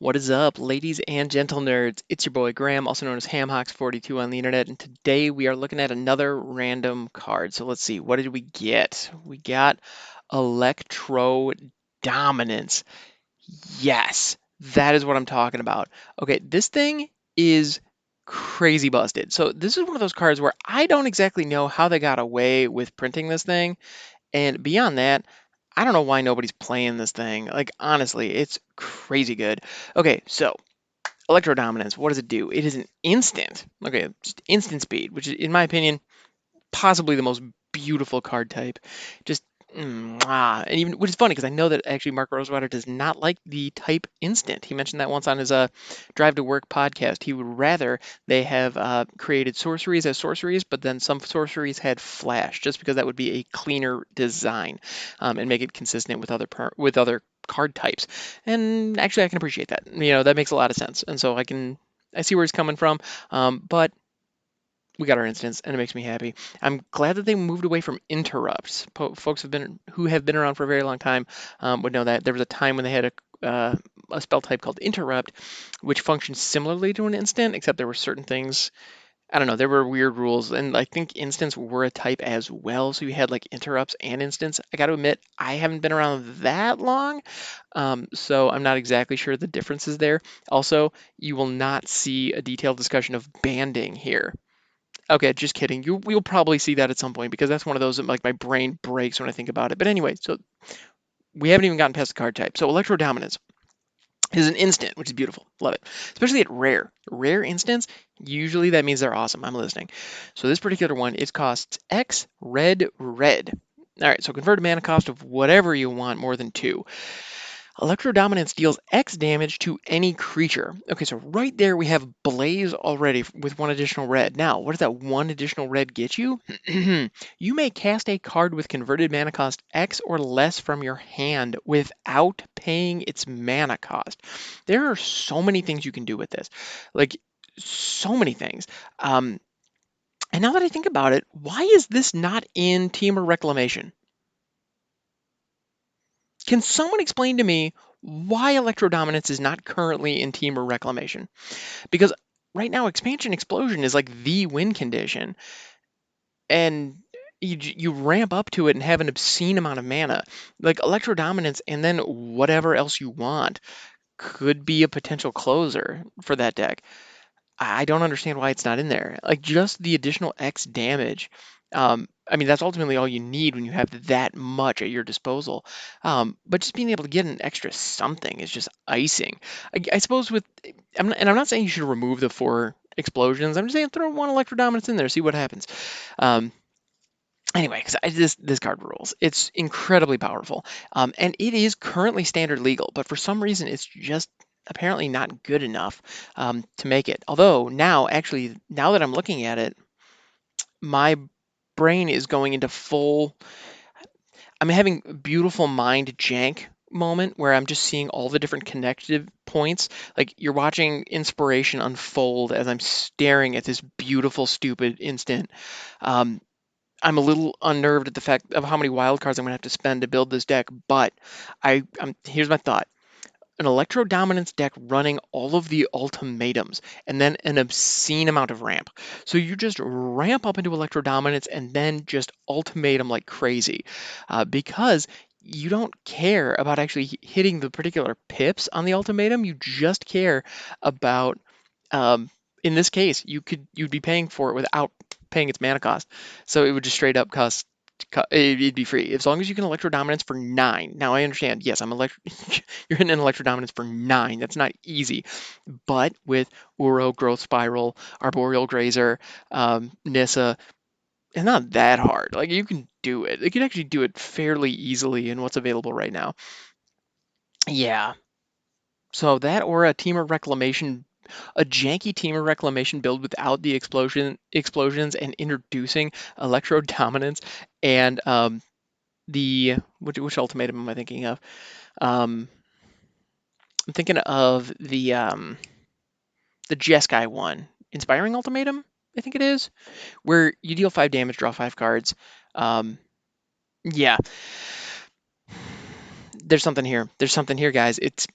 What is up, ladies and gentle nerds? It's your boy Graham, also known as Hamhocks42 on the internet, and today we are looking at another random card. So let's see, what did we get? We got Electro Dominance. Yes, that is what I'm talking about. Okay, this thing is crazy busted. So this is one of those cards where I don't exactly know how they got away with printing this thing, and beyond that, I don't know why nobody's playing this thing. Like, honestly, it's crazy good. Okay, so Electro Dominance, what does it do? It is an instant, okay, just instant speed, which is, in my opinion, possibly the most beautiful card type. Just Mwah. And even which is funny because I know that actually Mark Rosewater does not like the type instant. He mentioned that once on his uh, Drive to Work podcast. He would rather they have uh, created sorceries as sorceries, but then some sorceries had flash, just because that would be a cleaner design um, and make it consistent with other with other card types. And actually, I can appreciate that. You know, that makes a lot of sense. And so I can I see where he's coming from. Um, but we got our instance, and it makes me happy. I'm glad that they moved away from interrupts. Po- folks have been who have been around for a very long time um, would know that there was a time when they had a, uh, a spell type called interrupt, which functions similarly to an instant, except there were certain things. I don't know. There were weird rules, and I think instants were a type as well. So you had like interrupts and instants. I got to admit, I haven't been around that long, um, so I'm not exactly sure the differences there. Also, you will not see a detailed discussion of banding here. Okay, just kidding. You you'll probably see that at some point because that's one of those that like my brain breaks when I think about it. But anyway, so we haven't even gotten past the card type. So Electro Dominance is an instant, which is beautiful. Love it. Especially at rare. Rare instants, usually that means they're awesome. I'm listening. So this particular one, it costs X red red. All right, so convert a mana cost of whatever you want more than two. Electro Dominance deals X damage to any creature. Okay, so right there we have Blaze already with one additional red. Now, what does that one additional red get you? you may cast a card with converted mana cost X or less from your hand without paying its mana cost. There are so many things you can do with this. Like, so many things. Um, and now that I think about it, why is this not in Temur Reclamation? Can someone explain to me why Electro Dominance is not currently in Temur Reclamation? Because right now, Expansion Explosion is like the win condition, and you, you ramp up to it and have an obscene amount of mana. Like Electro Dominance, and then whatever else you want could be a potential closer for that deck. I don't understand why it's not in there. Like just the additional X damage um, I mean, that's ultimately all you need when you have that much at your disposal. Um, but just being able to get an extra something is just icing. I, I suppose with, I'm not, and I'm not saying you should remove the four explosions. I'm just saying throw one electrodominance in there, see what happens. Um, anyway, because this this card rules. It's incredibly powerful, um, and it is currently standard legal. But for some reason, it's just apparently not good enough um, to make it. Although now, actually, now that I'm looking at it, my brain is going into full I'm having beautiful mind jank moment where I'm just seeing all the different connective points. Like you're watching inspiration unfold as I'm staring at this beautiful, stupid instant. Um, I'm a little unnerved at the fact of how many wild cards I'm gonna have to spend to build this deck, but I, I'm here's my thought an Electro Dominance deck running all of the ultimatums and then an obscene amount of ramp. So you just ramp up into Electro Dominance and then just ultimatum like crazy uh, because you don't care about actually hitting the particular pips on the ultimatum. You just care about, um, in this case, you could you'd be paying for it without paying its mana cost. So it would just straight up cost it'd be free as long as you can electro dominance for nine. Now I understand, yes, I'm electro. you're hitting an electro dominance for nine. That's not easy, but with Uro, Growth Spiral, Arboreal Grazer, um, Nissa, it's not that hard. Like you can do it. You can actually do it fairly easily in what's available right now. Yeah. So that or a Temur Reclamation a janky Temur Reclamation build without the explosion explosions and introducing Electro Dominance and um, the which, which ultimatum am I thinking of? Um, I'm thinking of the um, the Jeskai one, Inspiring Ultimatum. I think it is, where you deal five damage, draw five cards. Um, yeah, there's something here. There's something here, guys. It's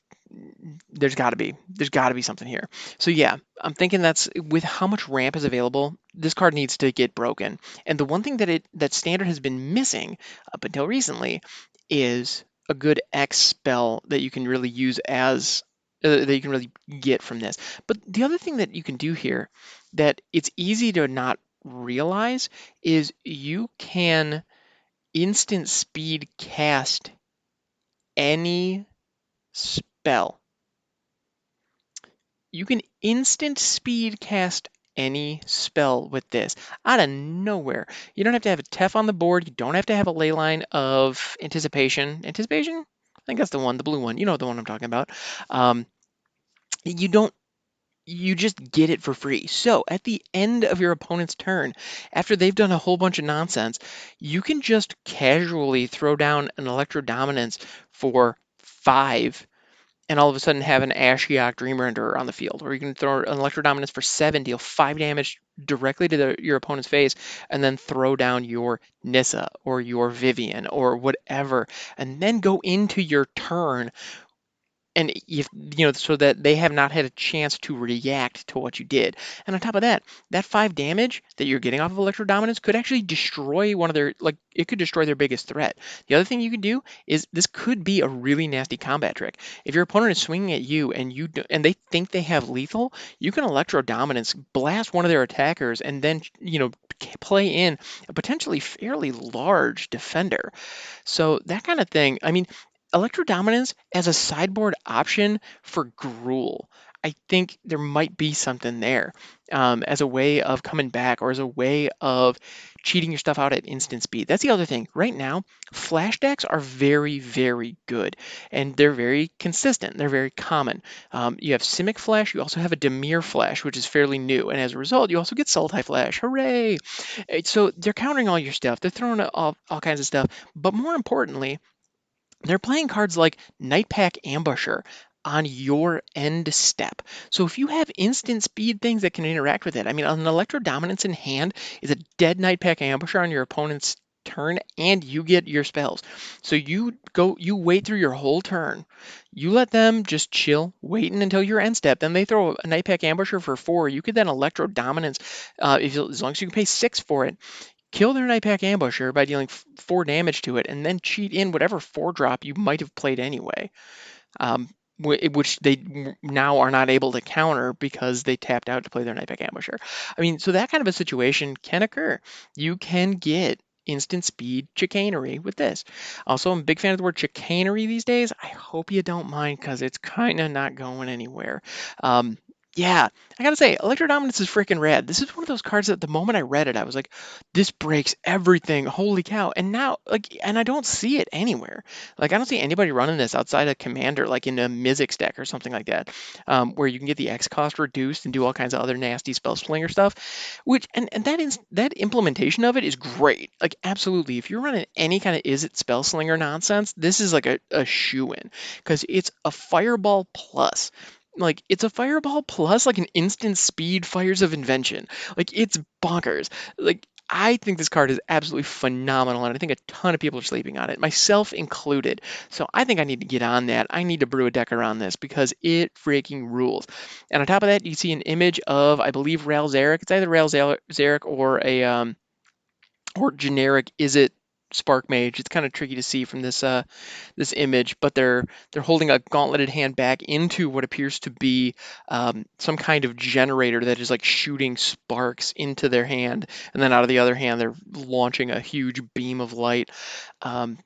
there's got to be there's got to be something here. So yeah, I'm thinking that's with how much ramp is available, this card needs to get broken. And the one thing that it that standard has been missing up until recently is a good X spell that you can really use as uh, that you can really get from this. But the other thing that you can do here that it's easy to not realize is you can instant speed cast any spell. You can instant speed cast any spell with this out of nowhere. You don't have to have a Tef on the board. You don't have to have a leyline of anticipation. Anticipation? I think that's the one, the blue one. You know the one I'm talking about. Um, you don't you just get it for free. So at the end of your opponent's turn, after they've done a whole bunch of nonsense, you can just casually throw down an Electro Dominance for five and all of a sudden have an Ashiok Dreamrender on the field. Or you can throw an Electrodominance for seven, deal five damage directly to the, your opponent's face, and then throw down your Nissa or your Vivien or whatever, and then go into your turn and if you know so that they have not had a chance to react to what you did. And on top of that that five damage that you're getting off of electro dominance could actually destroy one of their like it could destroy their biggest threat. The other thing you can do is this could be a really nasty combat trick. If your opponent is swinging at you and you do, and they think they have lethal you can electro dominance blast one of their attackers and then you know play in a potentially fairly large defender. So that kind of thing i mean Electro Dominance as a sideboard option for Gruul. I think there might be something there um, as a way of coming back or as a way of cheating your stuff out at instant speed. That's the other thing. Right now, flash decks are very, very good and they're very consistent. They're very common. Um, you have Simic Flash, you also have a Dimir Flash, which is fairly new. And as a result, you also get Sultai Flash. Hooray! So they're countering all your stuff, they're throwing all, all kinds of stuff. But more importantly, they're playing cards like Nightpack Ambusher on your end step. So if you have instant speed things that can interact with it, I mean, an Electro Dominance in hand is a dead Nightpack Ambusher on your opponent's turn and you get your spells. So you go you wait through your whole turn. You let them just chill, waiting until your end step. Then they throw a Nightpack Ambusher for four. You could then Electro Dominance uh, if, as long as you can pay six for it kill their Nightpack Ambusher by dealing f- four damage to it, and then cheat in whatever four drop you might have played anyway, um, which they now are not able to counter because they tapped out to play their Nightpack Ambusher. I mean, so that kind of a situation can occur. You can get instant speed chicanery with this. Also, I'm a big fan of the word chicanery these days. I hope you don't mind because it's kind of not going anywhere. Um, yeah, I gotta say, Electro Dominance is freaking rad. This is one of those cards that the moment I read it, I was like, this breaks everything. Holy cow. And now, like, and I don't see it anywhere. Like, I don't see anybody running this outside of Commander, like in a Mizzix deck or something like that, um, where you can get the X cost reduced and do all kinds of other nasty spell slinger stuff. Which, and, and that is, that implementation of it is great. Like, absolutely. If you're running any kind of Izzet spell slinger nonsense, this is like a, a shoe in because it's a fireball plus like it's a fireball plus like an instant speed fires of invention. Like it's bonkers. Like i think this card is absolutely phenomenal and i think a ton of people are sleeping on it myself included. So i think i need to get on that. I need to brew a deck around this because it freaking rules. And on top of that you see an image of i believe Ral Zarek. It's either Ral Zarek or a um or generic Izzet spark mage. It's kind of tricky to see from this uh, this image, but they're they're holding a gauntleted hand back into what appears to be um, some kind of generator that is like shooting sparks into their hand, and then out of the other hand they're launching a huge beam of light. Um,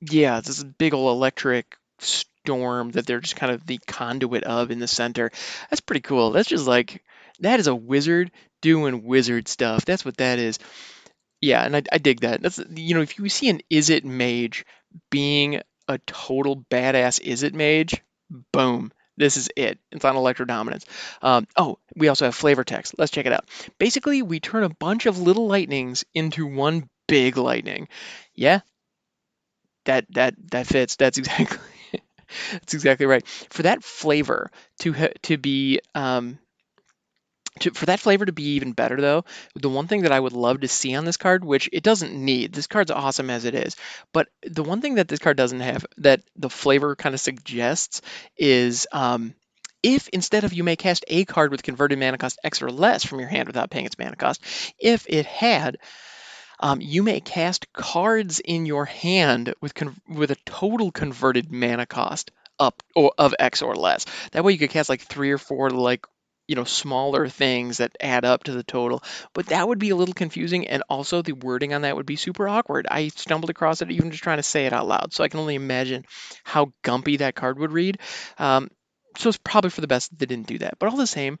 yeah, this is big old electric storm that they're just kind of the conduit of in the center. That's pretty cool. That's just like that is a wizard doing wizard stuff. That's what that is. Yeah, and I, I dig that. That's you know, if you see an Izzet mage being a total badass Izzet mage, boom, this is it. It's on Electro Dominance. Um, oh, we also have flavor text. Let's check it out. Basically, we turn a bunch of little lightnings into one big lightning. Yeah, that that that fits. That's exactly that's exactly right. For that flavor to to be um, to, for that flavor to be even better though the one thing that i would love to see on this card which it doesn't need this card's awesome as it is but the one thing that this card doesn't have that the flavor kind of suggests is um, if instead of you may cast a card with converted mana cost X or less from your hand without paying its mana cost, if it had, um, you may cast cards in your hand with con- with a total converted mana cost up or of X or less. That way you could cast like three or four like you know smaller things that add up to the total but that would be a little confusing and also the wording on that would be super awkward i stumbled across it even just trying to say it out loud so i can only imagine how gumpy that card would read um, so it's probably for the best that they didn't do that but all the same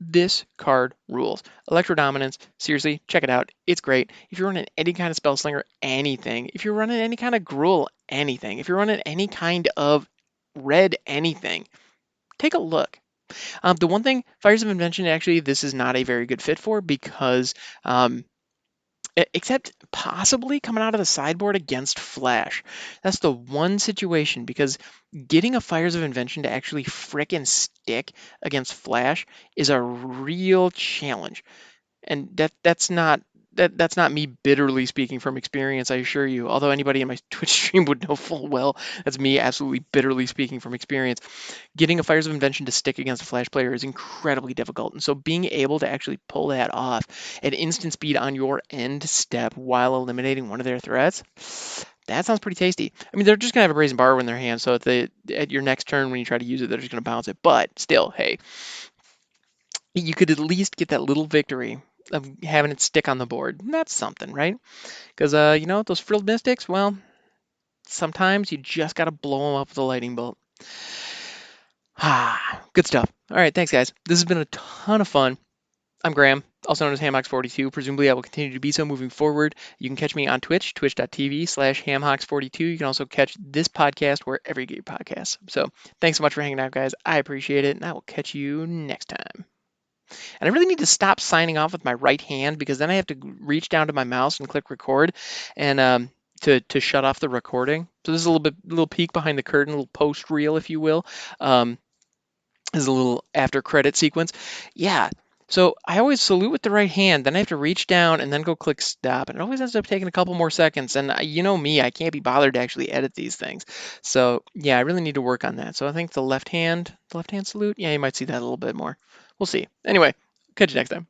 this card rules. Electro Dominance, seriously, check it out. It's great. If you're running any kind of Spell Slinger, anything. If you're running any kind of Gruul, anything. If you're running any kind of red anything, take a look. Um, the one thing, Fires of Invention, actually, this is not a very good fit for because, um, except possibly coming out of the sideboard against Flash. That's the one situation because getting a Fires of Invention to actually frickin' stick against Flash is a real challenge. And that that's not that that's not me bitterly speaking from experience, I assure you. Although anybody in my Twitch stream would know full well that's me absolutely bitterly speaking from experience. Getting a Fires of Invention to stick against a Flash player is incredibly difficult, and so being able to actually pull that off at instant speed on your end step while eliminating one of their threats. That sounds pretty tasty. I mean, they're just gonna have a brazen borrower in their hand, so at the at your next turn when you try to use it, they're just gonna bounce it. But still, hey, you could at least get that little victory of having it stick on the board. That's something, right? Because uh, you know those frilled mystics. Well, sometimes you just gotta blow them up with a lightning bolt. Ah, good stuff. All right, thanks guys. This has been a ton of fun. I'm Graham, also known as Hamhocks42. Presumably, I will continue to be so moving forward. You can catch me on Twitch, twitch.tv slash Hamhocks42. You can also catch this podcast wherever you get your podcasts. So thanks so much for hanging out, guys. I appreciate it, and I will catch you next time. And I really need to stop signing off with my right hand because then I have to reach down to my mouse and click record and um, to, to shut off the recording. So this is a little bit, little peek behind the curtain, a little post reel, if you will. Um, this is a little after credit sequence. Yeah. So I always salute with the right hand, then I have to reach down and then go click stop. And it always ends up taking a couple more seconds. And you know me, I can't be bothered to actually edit these things. So yeah, I really need to work on that. So I think the left hand, the left hand salute, yeah, you might see that a little bit more. We'll see. Anyway, catch you next time.